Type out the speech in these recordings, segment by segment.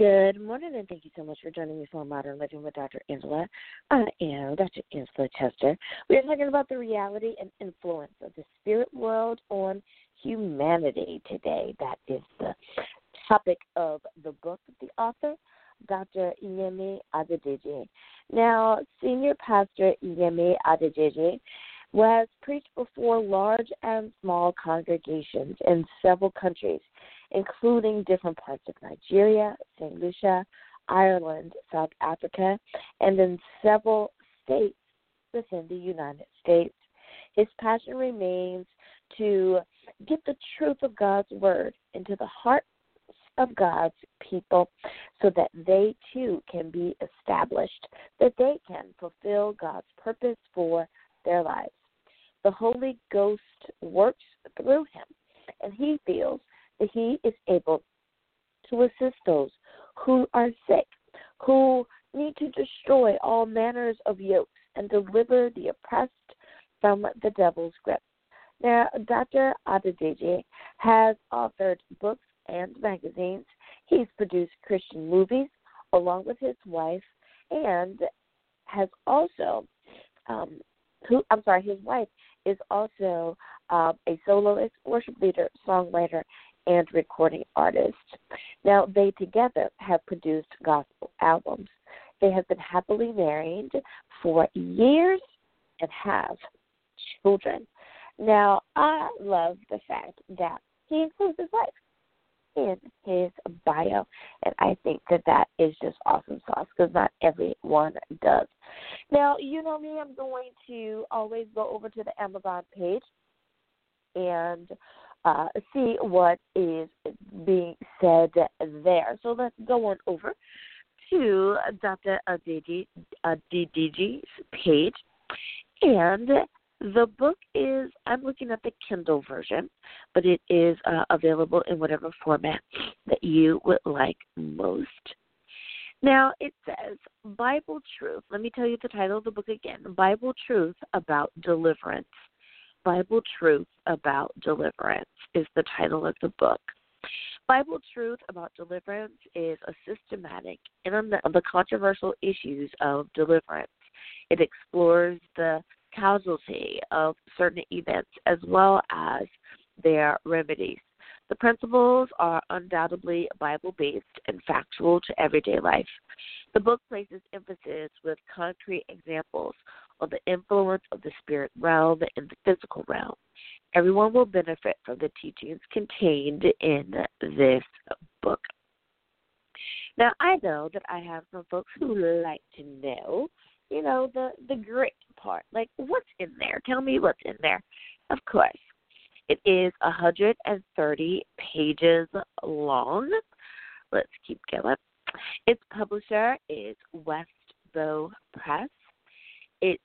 Good morning, and thank you so much for joining me for Modern Living with Dr. Angela. I am Dr. Angela Chester. We are talking about the reality and influence of the spirit world on humanity today. That is the topic of the book of the author, Dr. Yemi Adedeji. Now, Senior Pastor Yemi Adedeji has preached before large and small congregations in several countries including different parts of Nigeria, St. Lucia, Ireland, South Africa, and in several states within the United States. His passion remains to get the truth of God's word into the hearts of God's people so that they too can be established, that they can fulfill God's purpose for their lives. The Holy Ghost works through him, and he feels He is able to assist those who are sick, who need to destroy all manners of yokes and deliver the oppressed from the devil's grip. Now, Dr. Adedeji has authored books and magazines. He's produced Christian movies along with his wife, and has also, um, who I'm sorry, his wife is also uh, a soloist, worship leader, songwriter, and recording artist. Now, they together have produced gospel albums. They have been happily married for years and have children. Now, I love the fact that he includes his wife in his bio, and I think that that is just awesome sauce because not everyone does. Now, you know me, I'm going to always go over to the Amazon page and uh, see what is being said there. So let's go on over to Dr. Adedeji's page. And the book is, I'm looking at the Kindle version, but it is uh, available in whatever format that you would like most. Now it says Bible Truth. Let me tell you the title of the book again Bible Truth about Deliverance. Bible Truth About Deliverance is the title of the book. Bible Truth About Deliverance is a systematic in the controversial issues of deliverance. It explores the causality of certain events as well as their remedies. The principles are undoubtedly Bible based and factual to everyday life. The book places emphasis with concrete examples on the influence of the spirit realm in the physical realm. Everyone will benefit from the teachings contained in this book. Now, I know that I have some folks who like to know, you know, the the grit part. Like, what's in there? Tell me what's in there. Of course, it is 130 pages long. Let's keep going. Its publisher is. It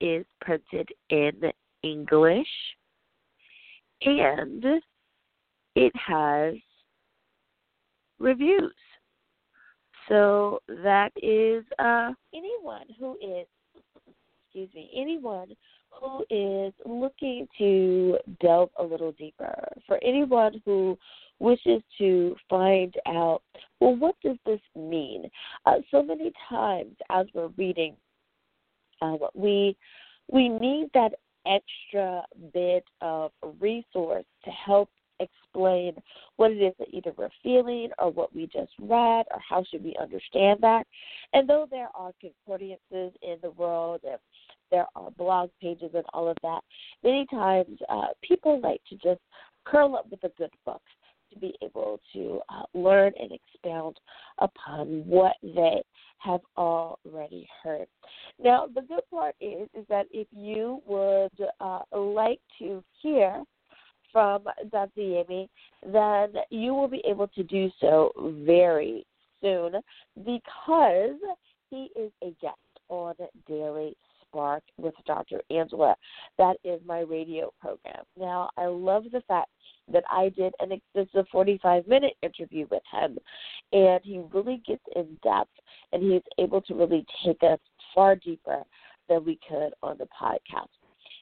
is printed in English and it has reviews. So that is uh, anyone who is, excuse me, anyone who is looking to delve a little deeper, for anyone who wishes to find out, well, what does this mean? Uh, so many times as we're reading uh, we we need that extra bit of resource to help explain what it is that either we're feeling or what we just read or how should we understand that. And though there are concordances in the world and there are blog pages and all of that, many times uh, people like to just curl up with a good book to be able to uh, learn and expound upon what they have already heard. Now, the good part is is that if you would uh, like to hear from Dr. Yemi, then you will be able to do so very soon because he is a guest on Daily Spark with Dr. Angela. That is my radio program. Now, I love the fact that I did an extensive 45 minute interview with him. And he really gets in depth and he's able to really take us far deeper than we could on the podcast.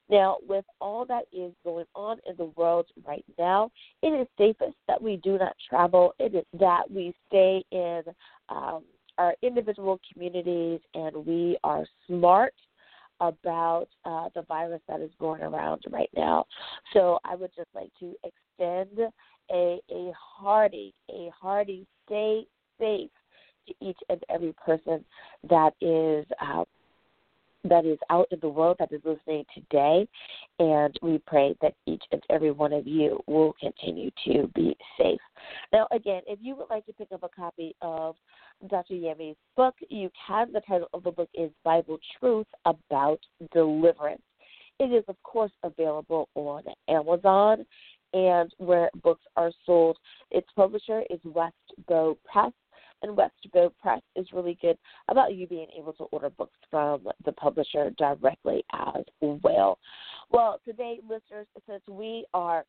Now, with all that is going on in the world right now, it is safest that we do not travel. It is that we stay in um, our individual communities and we are smart about uh, the virus that is going around right now. So I would just like to extend a, a hearty, a hearty stay safe to each and every person that is uh, that is out in the world that is listening today. And we pray that each and every one of you will continue to be. Now, again, if you would like to pick up a copy of Dr. Yemi's book, you can. The title of the book is Bible Truth About Deliverance. It is, of course, available on Amazon and where books are sold. Its publisher is Westbow Press and Westbow Press is really good about you being able to order books from the publisher directly as well. Well, today, listeners, since we are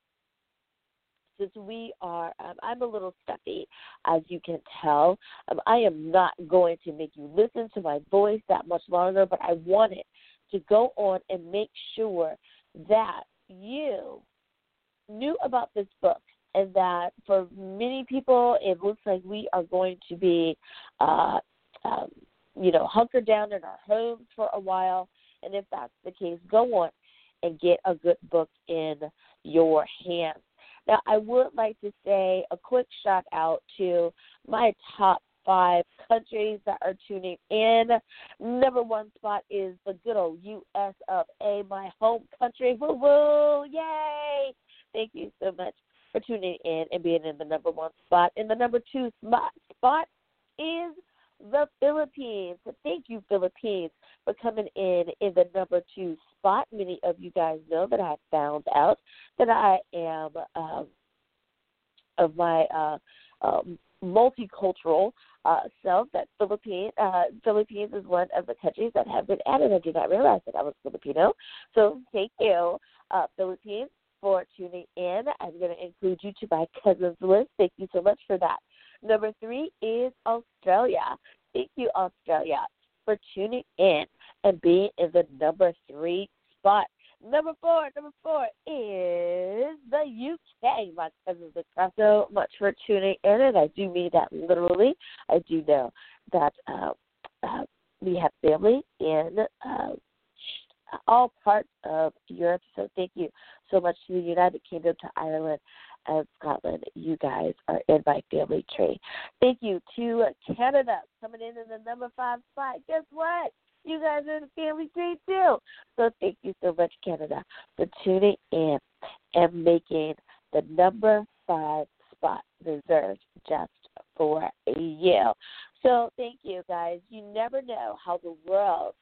since we are, um, I'm a little stuffy, as you can tell. Um, I am not going to make you listen to my voice that much longer, but I wanted to go on and make sure that you knew about this book and that for many people, it looks like we are going to be, uh, um, you know, hunkered down in our homes for a while. And if that's the case, go on and get a good book in your hands. Now, I would like to say a quick shout out to my top five countries that are tuning in. Number one spot is the good old U.S. of A, my home country. Woo woo! Yay! Thank you so much for tuning in and being in the number one spot. And the number two spot, spot is the Philippines. Thank you, Philippines, for coming in in the number two spot. Many of you guys know that I found out that I am um, of my uh, um, multicultural uh, self. That Philippine uh, Philippines is one of the countries that have been added. I did not realize that I was Filipino. So thank you, uh, Philippines for tuning in. I'm going to include you to my cousins list. Thank you so much for that. Number three is Australia. Thank you, Australia, for tuning in and being in the number three spot. Number four, number four is the UK. My cousins across so much for tuning in, and I do mean that literally. I do know that uh, uh, we have family in uh, all parts of Europe. So thank you so much to the United Kingdom, to Ireland, and Scotland. You guys are in my family tree. Thank you to Canada coming in in the number five spot. Guess what? You guys are in the family tree too. So thank you so much, Canada, for tuning in and making the number five spot reserved just for you. So thank you guys. You never know how the world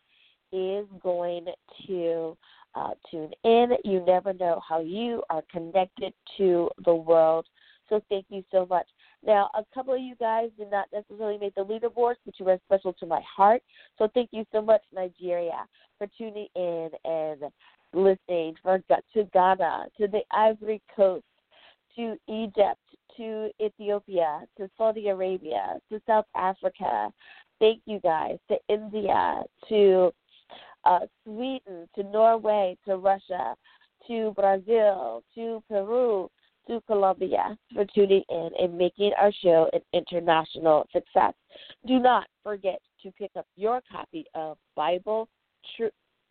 is going to uh, tune in. You never know how you are connected to the world. So thank you so much. Now, a couple of you guys did not necessarily make the leaderboards, but you are special to my heart. So thank you so much, Nigeria, for tuning in and listening, for to Ghana, to the Ivory Coast, to Egypt, to Ethiopia, to Saudi Arabia, to South Africa. Thank you guys, to India, to uh, Sweden to Norway to Russia to Brazil to Peru to Colombia for tuning in and making our show an international success. Do not forget to pick up your copy of Bible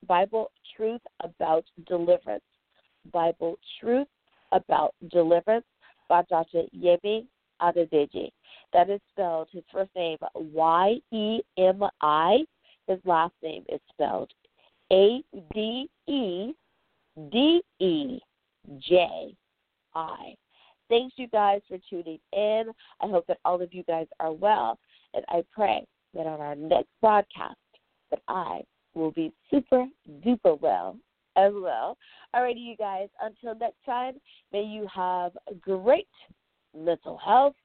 Bible Truth About Deliverance. Bible Truth About Deliverance by Dr. Yemi Adedeji. That is spelled his first name Y E M I. His last name is spelled a D E D E J I. Thanks, you guys, for tuning in. I hope that all of you guys are well, and I pray that on our next broadcast that I will be super duper well as well. Alrighty, you guys. Until next time, may you have great mental health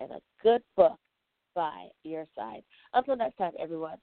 and a good book by your side. Until next time, everyone.